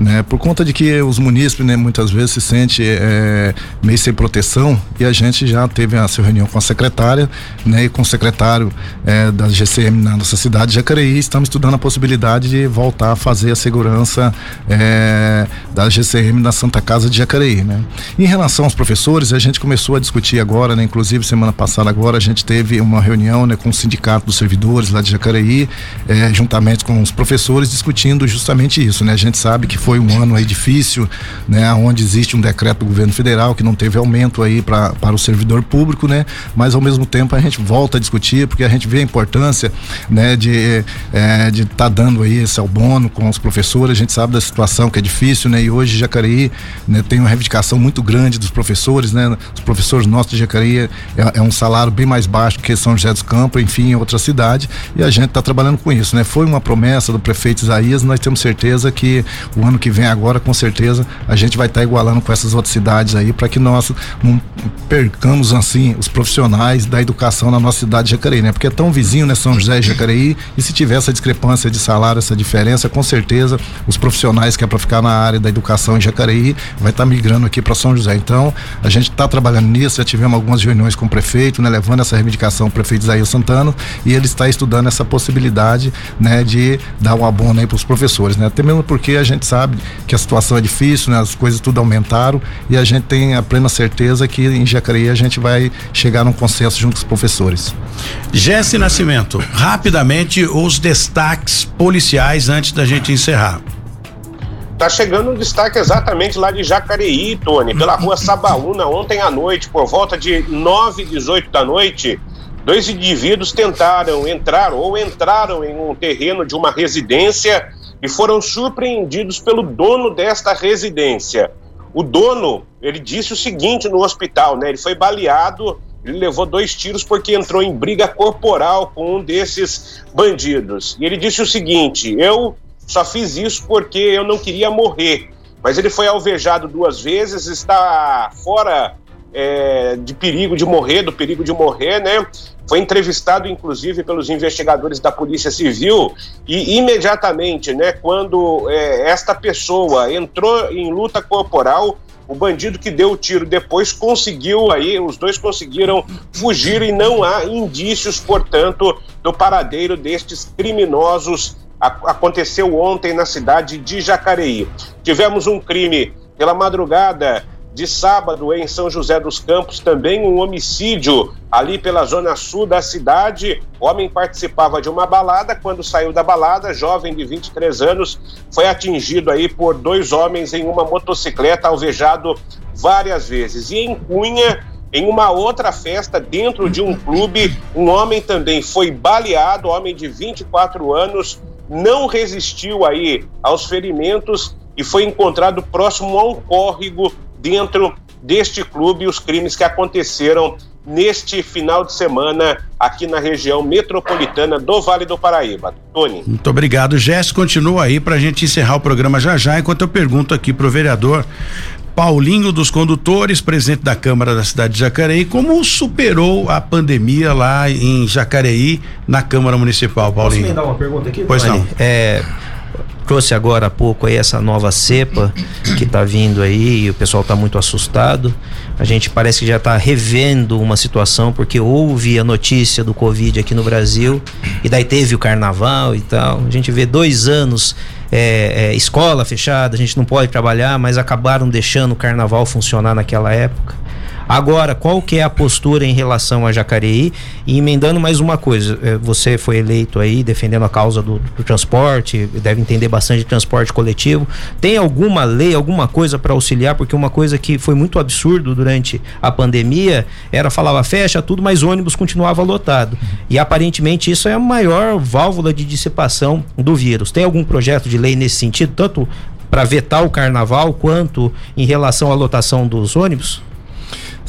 né? Por conta de que os munícipes, né, muitas vezes se sente é, meio sem proteção e a gente já teve a sua reunião com a secretária, né? E com o secretário é, da GCM na nossa cidade, Jacareí, estamos estudando a possibilidade de voltar a fazer a segurança é, da GCM na Santa Casa de Jacareí, né? Em relação aos professores, a gente começou a discutir agora, né? Inclusive semana passada agora a gente teve uma reunião, né? Com o sindicato dos servidores lá de Jacareí, é, juntamente com os professores discutindo justamente isso, né? A gente sabe que foi um ano aí difícil, né? Onde existe um decreto do governo federal que não teve aumento aí pra, para o servidor público, né? Mas ao mesmo tempo a gente volta a discutir porque a gente vê a importância, né? De é, de estar tá dando aí esse abono com os professores, a gente sabe da situação que é difícil, né? E hoje Jacareí né, tem uma reivindicação muito grande dos professores, né? Os professores nossos de Jacareí é, é um salário bem mais baixo que São José dos Campos, enfim, em outra cidade, e a gente está trabalhando com isso, né? Foi uma promessa do prefeito Isaías, nós temos certeza que o ano que vem agora, com certeza, a gente vai estar tá igualando com essas outras cidades aí, para que nós não percamos assim os profissionais da educação na nossa cidade de Jacareí, né? Porque é tão vizinho, né, São José e Jacareí, e se tiver essa discrepância de salário, essa diferença, com certeza os profissionais que é para ficar na área da educação em Jacareí vai estar tá migrando aqui para São José. Então, a gente está trabalhando nisso, já tivemos algumas reuniões com o prefeito, né, levando essa reivindicação ao prefeito Isaías Santana, e ele está estudando essa possibilidade, né, de dar um abono aí para os professores, né? Até mesmo porque a gente sabe que a situação é difícil, né? As coisas tudo aumentaram e a gente tem a plena certeza que em Jacareí a gente vai chegar num consenso junto com os professores. Jesse Nascimento, rapidamente os destaques policiais antes da gente encerrar. Tá chegando um destaque exatamente lá de Jacareí, Tony, pela rua *laughs* Sabaúna, ontem à noite, por volta de 9 e 18 da noite, dois indivíduos tentaram entrar ou entraram em um terreno de uma residência e foram surpreendidos pelo dono desta residência. O dono, ele disse o seguinte no hospital, né? Ele foi baleado, ele levou dois tiros porque entrou em briga corporal com um desses bandidos. E ele disse o seguinte: eu só fiz isso porque eu não queria morrer. Mas ele foi alvejado duas vezes, está fora é, de perigo de morrer, do perigo de morrer, né? Foi entrevistado, inclusive, pelos investigadores da Polícia Civil e imediatamente, né, quando é, esta pessoa entrou em luta corporal, o bandido que deu o tiro depois conseguiu aí, os dois conseguiram fugir e não há indícios, portanto, do paradeiro destes criminosos aconteceu ontem na cidade de Jacareí. Tivemos um crime pela madrugada de sábado em São José dos Campos, também um homicídio ali pela zona sul da cidade. O homem participava de uma balada, quando saiu da balada, jovem de 23 anos, foi atingido aí por dois homens em uma motocicleta, alvejado várias vezes. E em Cunha, em uma outra festa dentro de um clube, um homem também foi baleado, homem de 24 anos, não resistiu aí aos ferimentos e foi encontrado próximo a um córrego dentro deste clube os crimes que aconteceram neste final de semana aqui na região metropolitana do Vale do Paraíba. Tony. Muito obrigado, Jéssica. Continua aí para a gente encerrar o programa já já, enquanto eu pergunto aqui pro vereador Paulinho dos Condutores, presidente da Câmara da cidade de Jacareí, como superou a pandemia lá em Jacareí, na Câmara Municipal, Paulinho? Posso me dar uma pergunta aqui? Pois Tony? não. É, trouxe agora há pouco aí essa nova cepa que está vindo aí e o pessoal está muito assustado. A gente parece que já está revendo uma situação porque houve a notícia do Covid aqui no Brasil e daí teve o carnaval e tal. A gente vê dois anos é, é, escola fechada, a gente não pode trabalhar, mas acabaram deixando o carnaval funcionar naquela época. Agora, qual que é a postura em relação a Jacareí? E emendando mais uma coisa, eh, você foi eleito aí defendendo a causa do, do transporte, deve entender bastante de transporte coletivo. Tem alguma lei, alguma coisa para auxiliar? Porque uma coisa que foi muito absurdo durante a pandemia era falava fecha tudo, mas ônibus continuava lotado. E aparentemente isso é a maior válvula de dissipação do vírus. Tem algum projeto de lei nesse sentido, tanto para vetar o carnaval quanto em relação à lotação dos ônibus?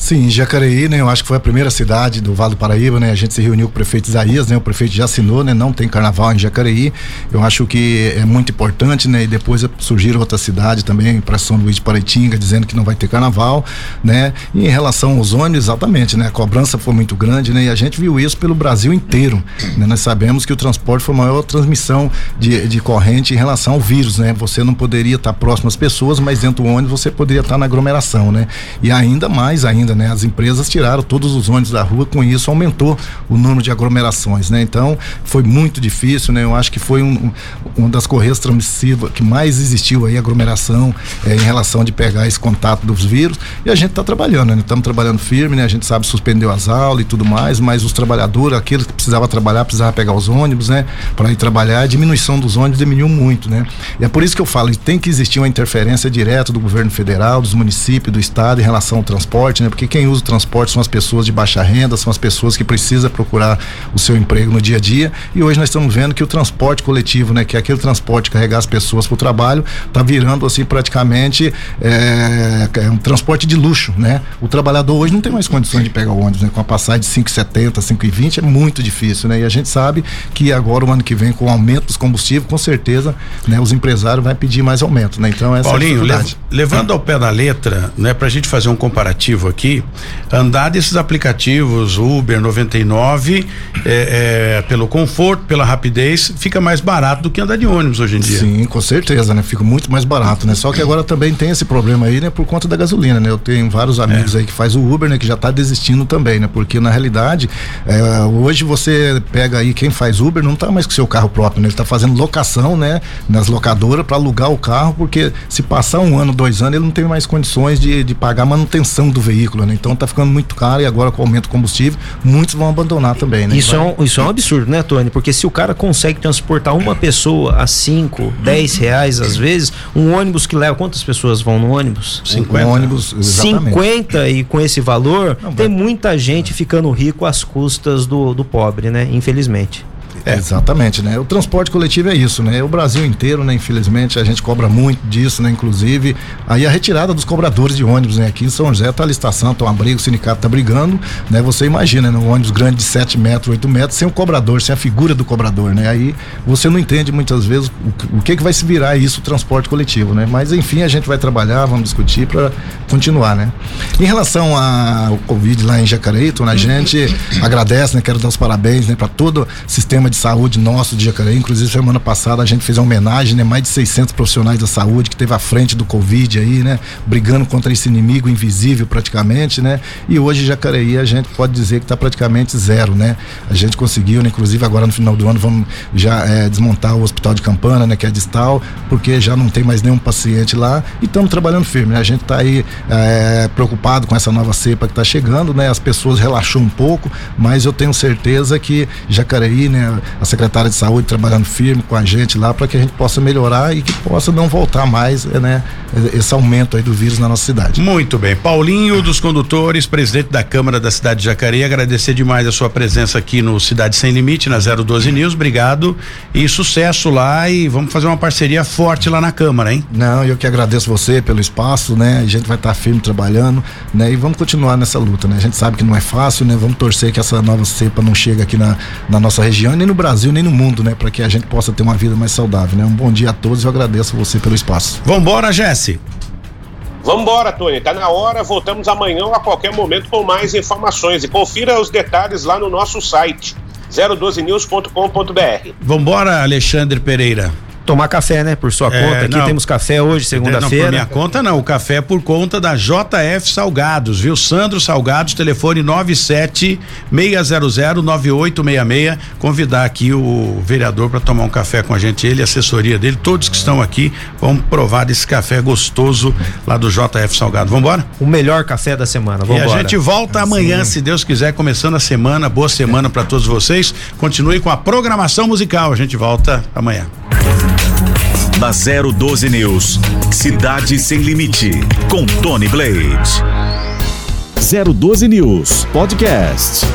Sim, Jacareí, né? Eu acho que foi a primeira cidade do Vale do Paraíba, né? A gente se reuniu com o prefeito Isaías, né? O prefeito já assinou, né? Não tem carnaval em Jacareí. Eu acho que é muito importante, né? E depois surgiram outras cidades também, para São Luís de Paraitinga, dizendo que não vai ter carnaval, né? E em relação aos ônibus, exatamente, né? A cobrança foi muito grande, né? E a gente viu isso pelo Brasil inteiro, né? Nós sabemos que o transporte foi a maior transmissão de, de corrente em relação ao vírus, né? Você não poderia estar próximo às pessoas, mas dentro do ônibus você poderia estar na aglomeração, né? E ainda mais ainda ainda, né? As empresas tiraram todos os ônibus da rua, com isso aumentou o número de aglomerações, né? Então, foi muito difícil, né? Eu acho que foi um, uma das correias transmissivas que mais existiu aí, aglomeração, é, em relação de pegar esse contato dos vírus, e a gente está trabalhando, né? Estamos trabalhando firme, né? A gente sabe suspendeu as aulas e tudo mais, mas os trabalhadores, aqueles que precisavam trabalhar, precisavam pegar os ônibus, né? Para ir trabalhar, a diminuição dos ônibus diminuiu muito, né? E é por isso que eu falo, tem que existir uma interferência direta do governo federal, dos municípios, do estado em relação ao transporte, né? Porque quem usa o transporte são as pessoas de baixa renda, são as pessoas que precisam procurar o seu emprego no dia a dia. E hoje nós estamos vendo que o transporte coletivo, né, que é aquele transporte carregar as pessoas para o trabalho, está virando assim praticamente é, é, um transporte de luxo, né? O trabalhador hoje não tem mais condições de pegar o ônibus, né? Com a passagem de 5,70, 5,20 é muito difícil, né? E a gente sabe que agora o ano que vem com o aumento dos combustíveis, com certeza, né, os empresários vão pedir mais aumento, né? Então essa Paulinho, é a lev levando ao pé da letra, né, para a gente fazer um comparativo aqui, andar desses aplicativos Uber 99 é, é, pelo conforto, pela rapidez, fica mais barato do que andar de ônibus hoje em dia. Sim, com certeza, né? Fica muito mais barato, né? Só que agora também tem esse problema aí, né? Por conta da gasolina, né? Eu tenho vários amigos é. aí que faz o Uber, né? Que já está desistindo também, né? Porque na realidade, é, hoje você pega aí quem faz Uber não está mais com seu carro próprio, né? Ele está fazendo locação, né? Nas locadoras para alugar o carro, porque se passar um ano, dois anos, ele não tem mais condições de, de pagar a manutenção do veículo né? Então tá ficando muito caro e agora com o aumento do combustível, muitos vão abandonar também, né? Isso, é um, isso é um absurdo, né, Tony? Porque se o cara consegue transportar uma pessoa a 5, 10 reais às vezes, um ônibus que leva quantas pessoas vão no ônibus? 50. Um ônibus, exatamente. 50 e com esse valor, Não, tem muita gente ficando rico às custas do, do pobre, né? Infelizmente. É. Exatamente, né? O transporte coletivo é isso, né? O Brasil inteiro, né? Infelizmente, a gente cobra muito disso, né? Inclusive, aí a retirada dos cobradores de ônibus, né? Aqui em São José tá a licitação, tá uma briga, o sindicato tá brigando, né? Você imagina, né? Um ônibus grande de 7 metros, 8 metros, sem o cobrador, sem a figura do cobrador, né? Aí você não entende muitas vezes o, que que vai se virar isso, o transporte coletivo, né? Mas enfim, a gente vai trabalhar, vamos discutir para continuar, né? Em relação ao Covid lá em Jacareí, a gente agradece, né? Quero dar os parabéns, né? Para todo o sistema de saúde nosso de Jacareí. Inclusive, semana passada a gente fez uma homenagem, né? Mais de 600 profissionais da saúde que teve à frente do Covid aí, né? Brigando contra esse inimigo invisível praticamente, né? E hoje Jacareí a gente pode dizer que está praticamente zero, né? A gente conseguiu, né? Inclusive agora no final do ano vamos já é, desmontar o hospital de Campana, né? Que é distal, porque já não tem mais nenhum paciente lá e estamos trabalhando firme, né? A gente está aí é, preocupado com essa nova cepa que está chegando, né? As pessoas relaxou um pouco, mas eu tenho certeza que Jacareí, né? A secretária de saúde trabalhando firme com a gente lá para que a gente possa melhorar e que possa não voltar mais, né, esse aumento aí do vírus na nossa cidade. Muito bem. Paulinho dos Condutores, presidente da Câmara da cidade de Jacareí, agradecer demais a sua presença aqui no Cidade Sem Limite, na 012 News. Obrigado e sucesso lá e vamos fazer uma parceria forte lá na Câmara, hein? Não, eu que agradeço você pelo espaço, né? A gente vai estar tá firme trabalhando, né? E vamos continuar nessa luta, né? A gente sabe que não é fácil, né? Vamos torcer que essa nova cepa não chegue aqui na, na nossa região nem no Brasil, nem no mundo, né? Para que a gente possa ter uma vida mais saudável, né? Um bom dia a todos e eu agradeço você pelo espaço. Vambora, Jesse. Vambora, Tony. Tá na hora. Voltamos amanhã ou a qualquer momento com mais informações. E confira os detalhes lá no nosso site 012news.com.br. Vambora, Alexandre Pereira tomar café, né? Por sua é, conta. Aqui não, temos café hoje, segunda-feira. Não, por minha conta não. O café é por conta da JF Salgados, viu? Sandro Salgados, telefone 97 600 9866. Convidar aqui o vereador para tomar um café com a gente, ele, a assessoria dele, todos que estão aqui vão provar desse café gostoso lá do JF Salgado. Vamos embora? O melhor café da semana. Vamos E a gente volta amanhã, se Deus quiser, começando a semana. Boa semana para todos vocês. Continue com a programação musical. A gente volta amanhã. Na 012 News, Cidade Sem Limite, com Tony Blade. 012 News Podcast.